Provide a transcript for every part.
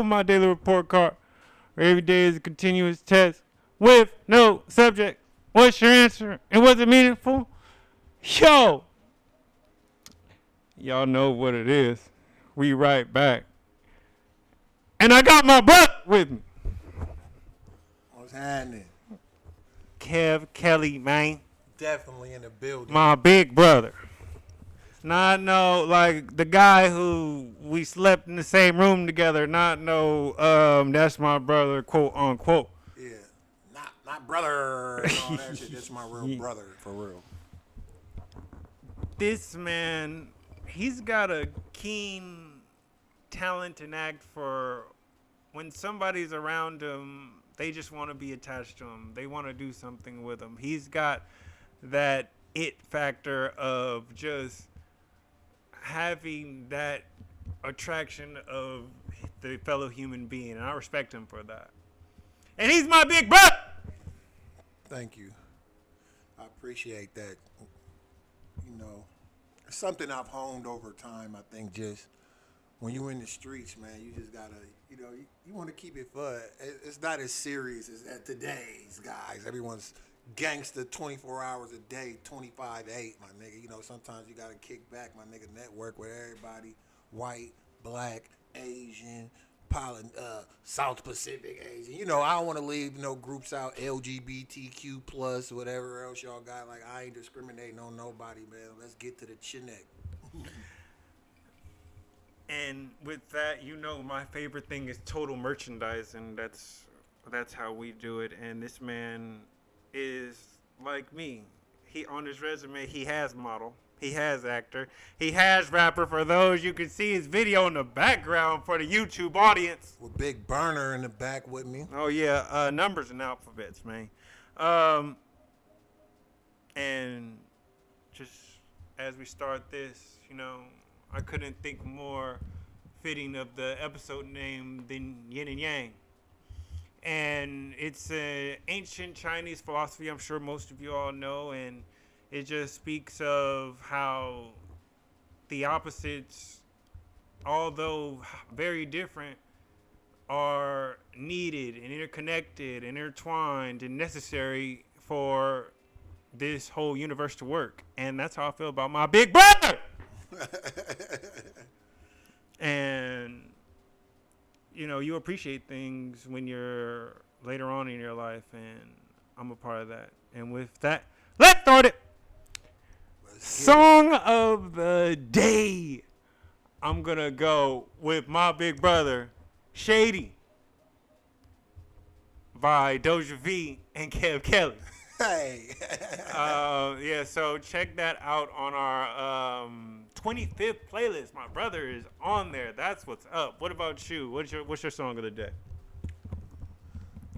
with my daily report card. Where every day is a continuous test with no subject. What's your answer? And was it meaningful? Yo! Y'all know what it is. We right back. And I got my book with me. What's happening? Kev Kelly, man. Definitely in the building. My big brother. Not no like the guy who we slept in the same room together. Not no um that's my brother quote unquote. yeah. Not not brother all that shit. That's my real brother for real. This man, he's got a keen talent and act for when somebody's around him, they just want to be attached to him. They want to do something with him. He's got that it factor of just having that attraction of the fellow human being, and I respect him for that. And he's my big brother. Thank you. I appreciate that. You know, something I've honed over time. I think just when you're in the streets, man, you just gotta, you know, you, you want to keep it fun. It- It's not as serious as today's guys. Everyone's gangster 24 hours a day, 25 8, my nigga. You know, sometimes you gotta kick back, my nigga. Network with everybody, white, black, Asian, poly, uh, South Pacific Asian. You know, I don't want to leave no groups out. LGBTQ plus, whatever else y'all got. Like I ain't discriminating on nobody, man. Let's get to the chinneck. And with that, you know, my favorite thing is total merchandising. That's that's how we do it. And this man is like me. He on his resume, he has model, he has actor, he has rapper. For those you can see his video in the background for the YouTube audience. With Big Berner in the back with me. Oh yeah, uh, numbers and alphabets, man. Um, and just as we start this, you know, I couldn't think more fitting of the episode name than Yin and Yang. And it's an ancient Chinese philosophy. I'm sure most of you all know, and it just speaks of how the opposites, although very different, are needed and interconnected, and intertwined, and necessary for this whole universe to work. And that's how I feel about my big brother. and you know, you appreciate things when you're later on in your life, and I'm a part of that. And with that, let's start it. Song of the day. I'm gonna go with my big brother, Shady, by Doja V and Kev Kelly. Hey. Uh, yeah, so check that out on our um, 25th playlist. My brother is on there. That's what's up. What about you? What's your What's your song of the day?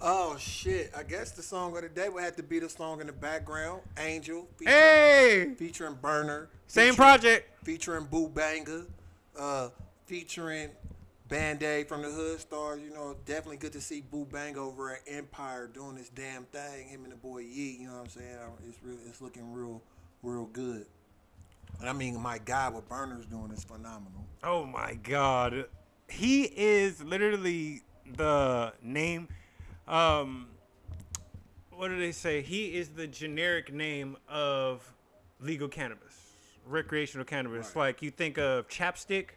oh shit! I guess the song of the day would have to be the song in the background, "Angel," featuring, Hey, featuring Berner. same featuring- project. featuring Boo Banga, uh, featuring Band Aid from the Hood Stars. You know, definitely good to see Boo Bang over at Empire doing this damn thing. Him and the boy Yeet. You know what I'm saying? It's real. It's looking real, real good. And I mean, my guy, what Berner's doing is phenomenal. Oh my God, he is literally the name. Um, what do they say? He is the generic name of legal cannabis, recreational cannabis. Right. Like you think of chapstick,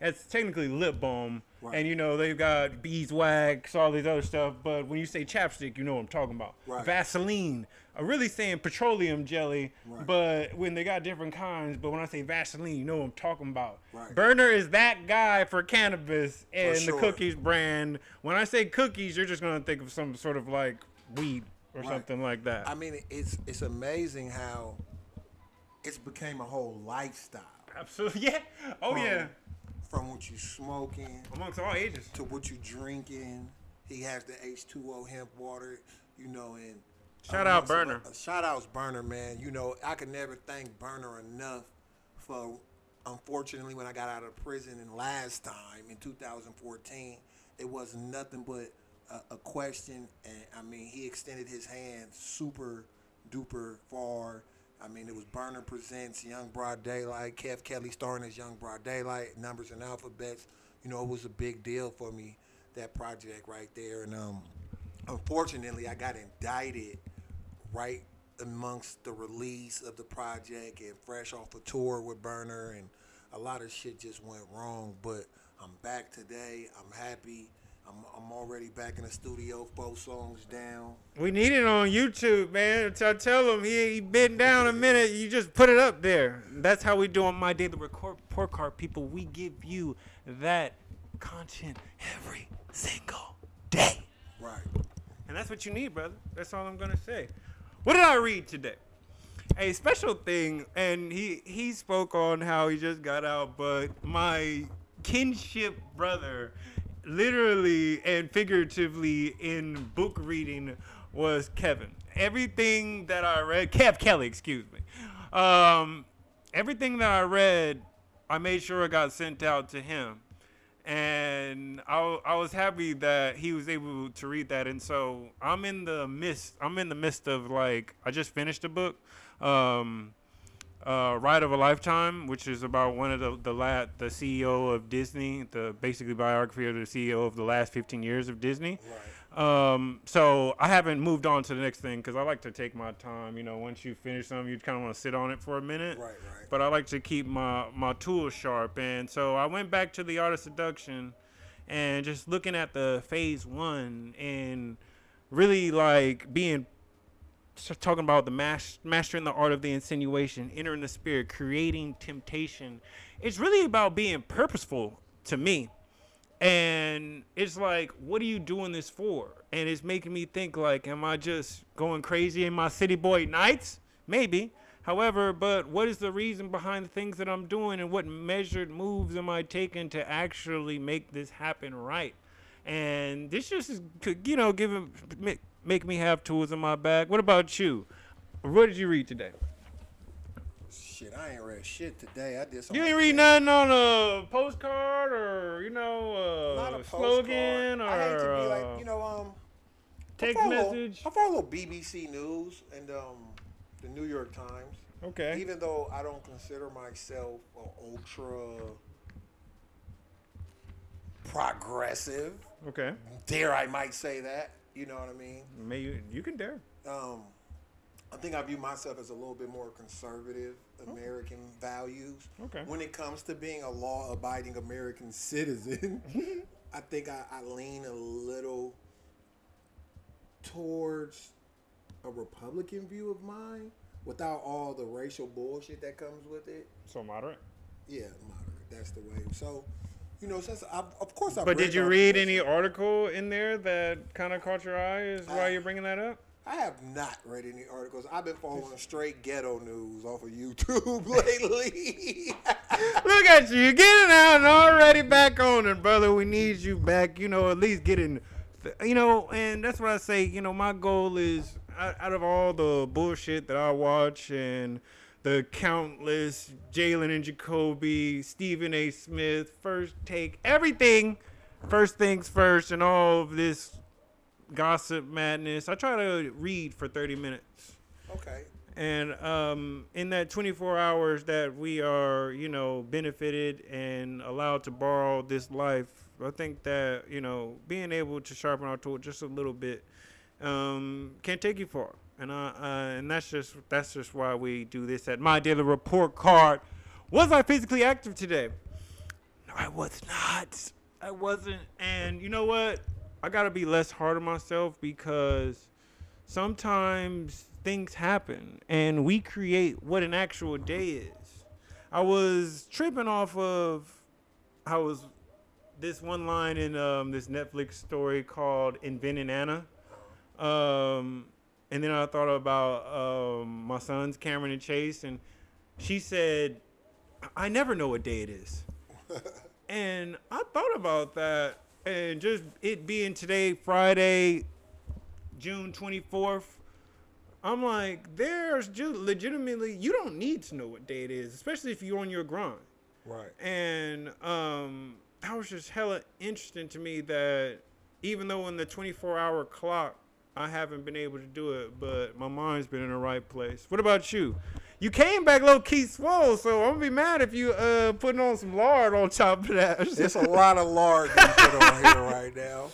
that's technically lip balm, Right. and you know they've got beeswax, all these other stuff. But when you say chapstick, you know what I'm talking about. Right. Vaseline. I'm really saying petroleum jelly, Right. but when they got different kinds. But when I say Vaseline, you know what I'm talking about. Right. Berner is that guy for cannabis and sure. the cookies brand. When I say cookies, you're just gonna think of some sort of like weed or something like that. I mean, it's it's amazing how it's became a whole lifestyle. Absolutely, yeah. Oh From- yeah. From what you smoking Amongst all ages. to what you drinking. He has the H2O hemp water, you know, and Shout out Berner. lot- uh, Shout outs Berner, man. You know, I could never thank Berner enough for unfortunately when I got out of prison and last time in 2014, it was nothing but a, a question and I mean he extended his hand super duper far. I mean, it was Berner Presents, Young Broad Daylight, Kev Kelly starring as Young Broad Daylight, Numbers and Alphabets. You know, it was a big deal for me that project right there, and um, unfortunately, I got indicted right amongst the release of the project and fresh off a tour with Berner, and a lot of shit just went wrong. But I'm back today. I'm happy. I'm, I'm already back in the studio, four songs down. We need it on YouTube, man. I tell him he, he been down a minute. You just put it up there. That's how we do on my daily report card, people. We give you that content every single day. Right. And that's what you need, brother. That's all I'm gonna say. What did I read today? A special thing, and he he spoke on how he just got out, but my kinship brother literally and figuratively in book reading was Kevin. Everything that I read, Kev Kelly, excuse me. Um, everything that I read, I made sure it got sent out to him. And I, I was happy that he was able to read that. And so I'm in the midst, I'm in the midst of like, I just finished a book. Um, uh, Ride of a Lifetime, which is about one of the the, la- the CEO of Disney, the basically biography of the CEO of the last 15 years of Disney. Right. Um, so I haven't moved on to the next thing because I like to take my time. You know, once you finish something, you kind of want to sit on it for a minute. Right, right. But I like to keep my my tools sharp, and so I went back to the art of seduction, and just looking at the phase one and really like being talking about the mas- mastering the art of the insinuation, entering the spirit, creating temptation. It's really about being purposeful to me. And it's like, what are you doing this for? And it's making me think like, am I just going crazy in my city boy nights? Maybe. However, but what is the reason behind the things that I'm doing and what measured moves am I taking to actually make this happen right? And this just is, you know, giving make me have tools in my bag. What about you? What did you read today? Shit, I ain't read shit today. I did You ain't read nothing on a postcard or you know a, slogan postcard. or I hate to be uh, like, you know, um, text I follow, message. I follow BBC News and um, the New York Times. Okay. Even though I don't consider myself an ultra progressive, Okay. dare I might say that. You know what I mean? May you, you can dare. Um, I think I view myself as a little bit more conservative American values. Okay. When it comes to being a law-abiding American citizen, I think I, I lean a little towards a Republican view of mine, without all the racial bullshit that comes with it. So moderate. Yeah, moderate. That's the way. So, you know, since I, of course I. But did you read any article in there that kind of caught your eye? Is why I- you're bringing that up? I have not read any articles. I've been following straight ghetto news off of YouTube lately. Look at you, you're getting out and already back on it, brother. We need you back. You know, at least getting, you know, and that's what I say. You know, my goal is out, out of all the bullshit that I watch and the countless Jalen and Jacoby, Stephen A. Smith, first take, everything, first things first, and all of this gossip madness. I try to read for 30 minutes. okay. And um, in that 24 hours that we are, you know, benefited and allowed to borrow this life, I think that, you know, being able to sharpen our tool just a little bit um, can take you far. And uh, uh, and that's just that's just why we do this at my daily report card. Was I physically active today? No, I was not. I wasn't. And you know what? I gotta be less hard on myself because sometimes things happen and we create what an actual day is. I was tripping off of I was this one line in um, this Netflix story called Inventing Anna. Um, and then I thought about um, my sons, Cameron and Chase, and she said, I never know what day it is. and I thought about that and just it being today, Friday, June 24th, I'm like, there's just legitimately, you don't need to know what day it is, especially if you're on your grind. Right. And um, that was just hella interesting to me that even though in the 24 hour clock, I haven't been able to do it, but my mind's been in the right place. What about you? you came back low key swole, so I'm gonna be mad if you uh putting on some lard on top of that. It's a lot of lard to put on here right now.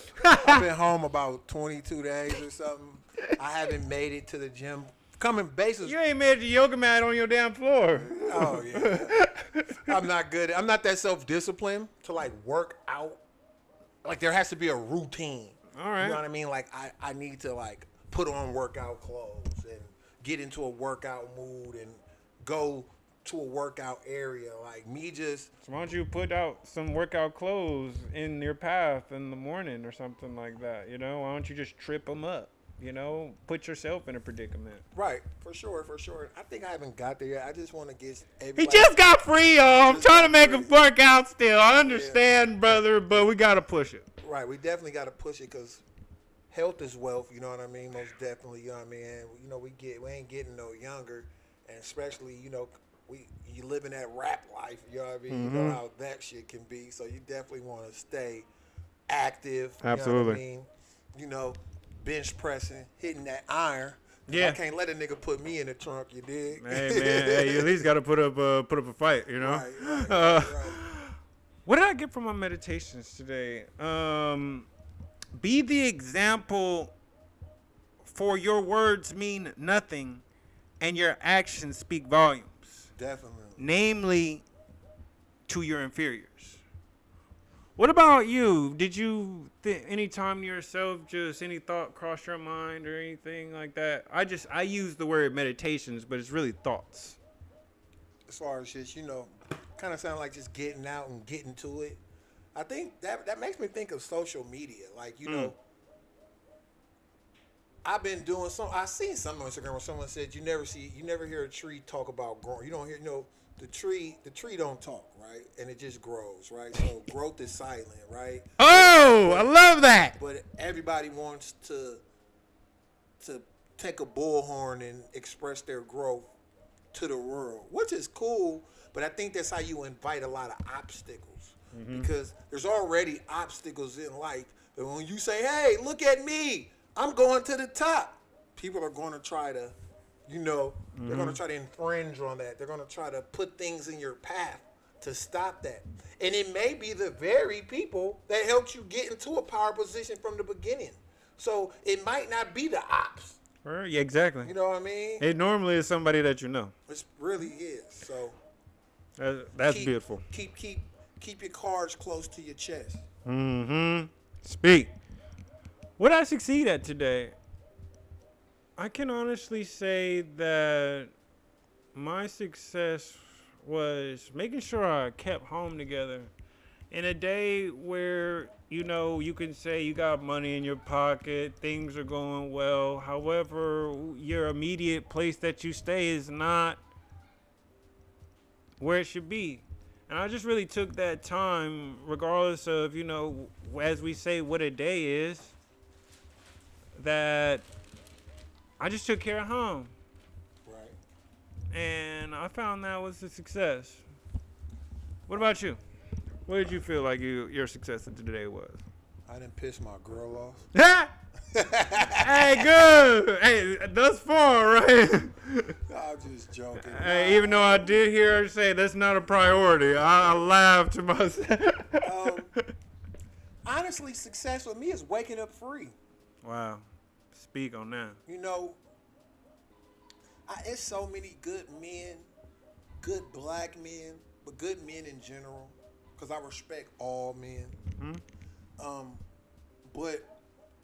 I've been home about 22 days or something. I haven't made it to the gym. Coming bases. you ain't made the yoga mat on your damn floor. Oh yeah. I'm not good. I'm not that self-disciplined to like work out. Like there has to be a routine. All right. You know what I mean? Like I, I need to like put on workout clothes and get into a workout mood and go to a workout area. Like me just So why don't you put out some workout clothes in your path in the morning or something like that? You know, why don't you just trip them up? You know, put yourself in a predicament. right for sure, for sure. I think I haven't got there yet. I just want to get He just got free, y'all. I'm trying to got make him work out still. I understand, brother, but we gotta push it. Right, we definitely got to push it because health is wealth. You know what I mean? Most definitely. You know what I mean? And, you know, we get we ain't getting no younger, and especially you know we you living that rap life. You know what I mean? You know mm-hmm. how that shit can be. So you definitely want to stay active. You Know Absolutely. what I mean? You know, bench pressing, hitting that iron. Yeah. I can't let a nigga put me in the trunk. You dig? Hey man, hey, you at least gotta put up uh, put up a fight, you know. right, right, Uh, right. What did I get from my meditations today? Um, be the example for your words mean nothing and your actions speak volumes, Definitely. namely to your inferiors. What about you? Did you th- any time to yourself just any thought cross your mind or anything like that? I just I use the word meditations, but it's really thoughts. as far as just you know, kind of sound like just getting out and getting to it. I think that that makes me think of social media. Like you hmm. know, I've been doing some. I seen some on Instagram where someone said you never see, you never hear a tree talk about growing. You don't hear, you know, the tree, the tree don't talk, right? And it just grows, right? So growth is silent, right? Oh, I love that. but everybody wants to to take a bullhorn and express their growth to the world, which is cool. But I think that's how you invite a lot of obstacles mm-hmm. because there's already obstacles in life. But when you say, "Hey, look at me, I'm going to the top," people are going to try to, you know, they're going to try to infringe on that. They're going to try to put things in your path to stop that. And it may be the very people that helped you get into a power position from the beginning. So it might not be the ops. Right, yeah, exactly. You know what I mean? It normally is somebody that you know. It really is. So That- That's keep, beautiful. Keep keep keep your cards close to your chest. Mm-hmm. Speak. What I succeed at today, I can honestly say that my success was making sure I kept home together. In a day where, you know, you can say you got money in your pocket, things are going well. However, your immediate place that you stay is not where it should be. And I just really took that time, regardless of, you know, as we say, what a day is, that I just took care of home. Right. And I found that was a success. What about you? What did you feel like you, your success of today was? I didn't piss my girl off. hey, good. Hey, thus far, right? I'm just joking. hey, even though I did hear her say that's not a priority, I, I laughed to myself. Um, honestly, success with me is waking up free. wow. Speak on that. You know, I, it's so many good men, good black men, but good men in general, because I respect all men. Mhm. Um, but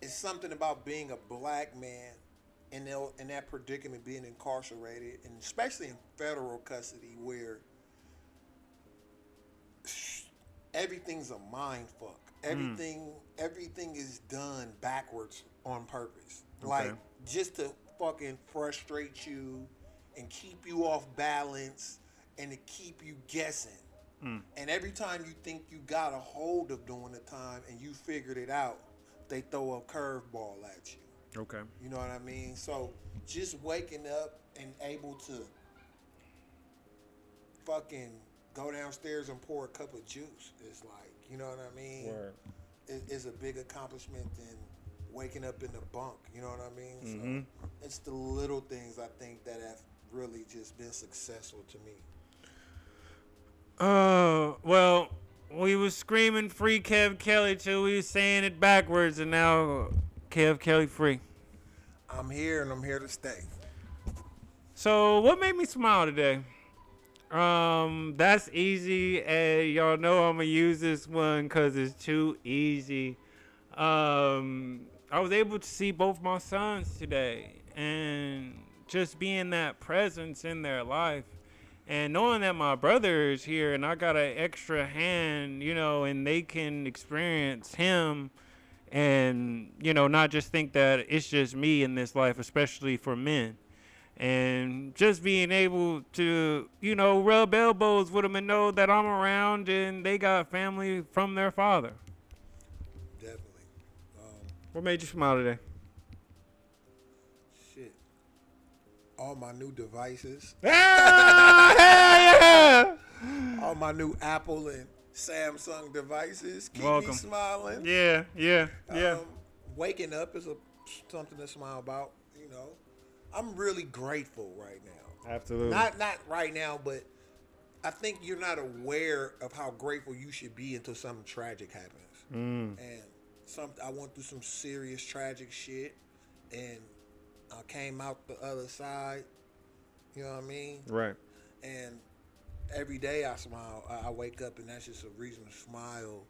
it's something about being a black man in, the, in that predicament, being incarcerated, and especially in federal custody, where everything's a mind fuck. Everything, everything is done backwards on purpose. Like just to fucking frustrate you and keep you off balance and to keep you guessing. Hmm. And every time you think you got a hold of doing the time and you figured it out, they throw a curveball at you. Okay. You know what I mean? So just waking up and able to fucking go downstairs and pour a cup of juice is like, you know what I mean? Word. Is a big accomplishment than waking up in the bunk. You know what I mean? Mhm. So it's the little things I think that have really just been successful to me? Uh, well, we was screaming free Kev Kelly till we was saying it backwards, and now Kev Kelly free. I'm here and I'm here to stay. So, what made me smile today? Um, that's easy, and y'all know I'm gonna use this one because it's too easy. Um, I was able to see both my sons today, and just being that presence in their life, and knowing that my brother is here, and I got an extra hand, you know, and they can experience him, and you know, not just think that it's just me in this life, especially for men and just being able to, you know, rub elbows with them and know that I'm around and they got family from their father. What made you smile today? shit. All my new devices, ah, yeah! all my new Apple and Samsung devices keep Welcome. me smiling. Yeah, yeah, yeah. Um, waking up is a something to smile about. You know, I'm really grateful right now. Absolutely. Not not right now, but I think you're not aware of how grateful you should be until something tragic happens. Mm. And some I went through some serious tragic shit, and I came out the other side. You know what I mean? Right. And every day I smile. I, wake up, and that's just a reason to smile.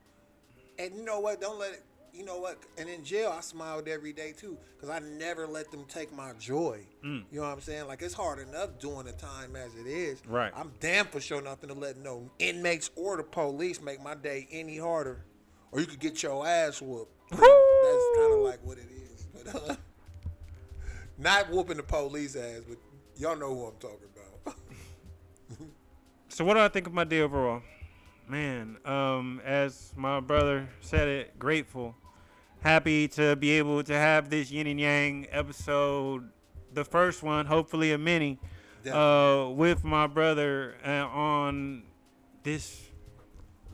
And you know what? Don't let it. You know what? And in jail, I smiled every day too, because I never let them take my joy. Mm. You know what I'm saying? Like it's hard enough doing the time as it is. Right. I'm damn for sure nothing to let no inmates or the police make my day any harder, or you could get your ass whooped. That's kind of like what it is. But uh, not whooping the police ass, but y'all know who I'm talking about. So what do I think of my day overall? Man, um, as my brother said it, grateful. Happy to be able to have this yin and yang episode, the first one, hopefully a mini, uh, with my brother uh, on this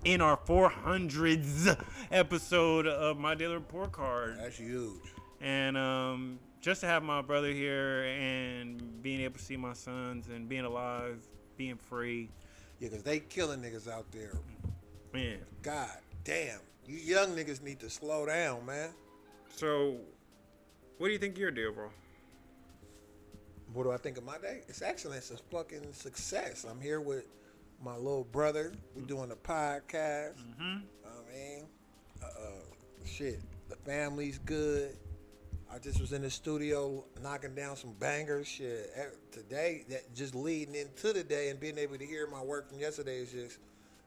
in our 400th episode of my daily report card That's huge. and um, just to have my brother here and being able to see my sons and being alive, being free, Yeah, because they killing niggas out there. man. God damn. You young niggas need to slow down, man. So, what do you think your day bro? What do I think of my day? It's excellence. It's a fucking success. I'm here with my little brother. We're doing a podcast. Mm-hmm. I mean, uh, uh, shit. The family's good. I just was in the studio knocking down some bangers. Shit, today that just leading into the day and being able to hear my work from yesterday is just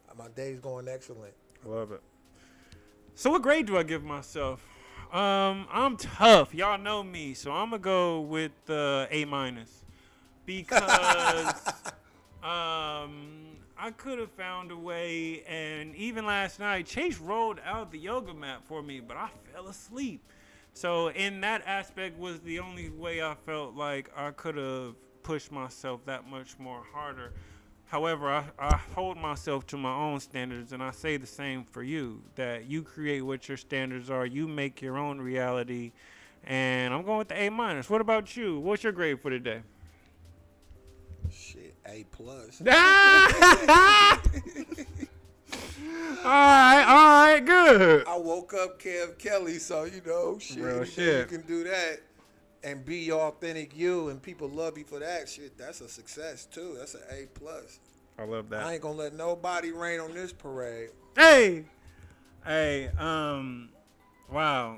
uh, my day's going excellent. I love it. So, what grade do I give myself? Um, I'm tough. Y'all know me, so I'm gonna go with uh, A minus because um, I could have found a way. And even last night, Chase rolled out the yoga mat for me, but I fell asleep. So, in that aspect, was the only way I felt like I could have pushed myself that much more harder. However, I, I hold myself to my own standards, and I say the same for you that you create what your standards are, you make your own reality. And I'm going with the A minus. What about you? What's your grade for today? Shit, A plus. all right, all right, good. I woke up Kev Kelly, so you know, shit, Real shit. you can do that and be your authentic you, and people love you for that shit. That's a success too. That's an A plus. I love that. I ain't gonna let nobody rain on this parade. Hey, hey, um, wow.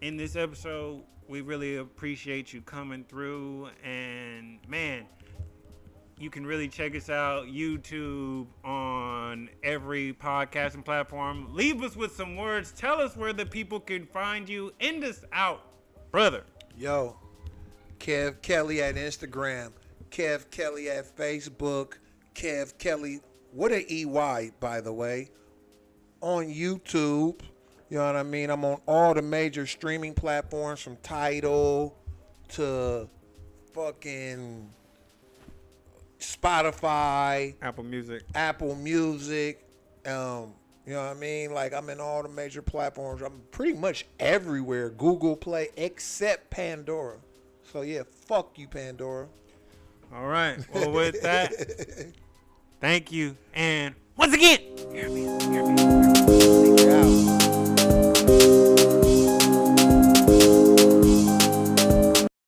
In this episode, we really appreciate you coming through, and man, you can really check us out YouTube on every podcasting platform. Leave us with some words. Tell us where the people can find you. End us out, brother. Yo, Kev Kelly at Instagram, Kev Kelly at Facebook, Kev Kelly, what a EY, by the way, on YouTube. You know what I mean? I'm on all the major streaming platforms from Tidal to fucking Spotify, Apple Music. Apple Music. Um, you know what I mean? Like I'm in all the major platforms. I'm pretty much everywhere. Google Play except Pandora. So yeah, fuck you, Pandora. All right. Well, with that, thank you. And once again, hear me, hear me, hear me.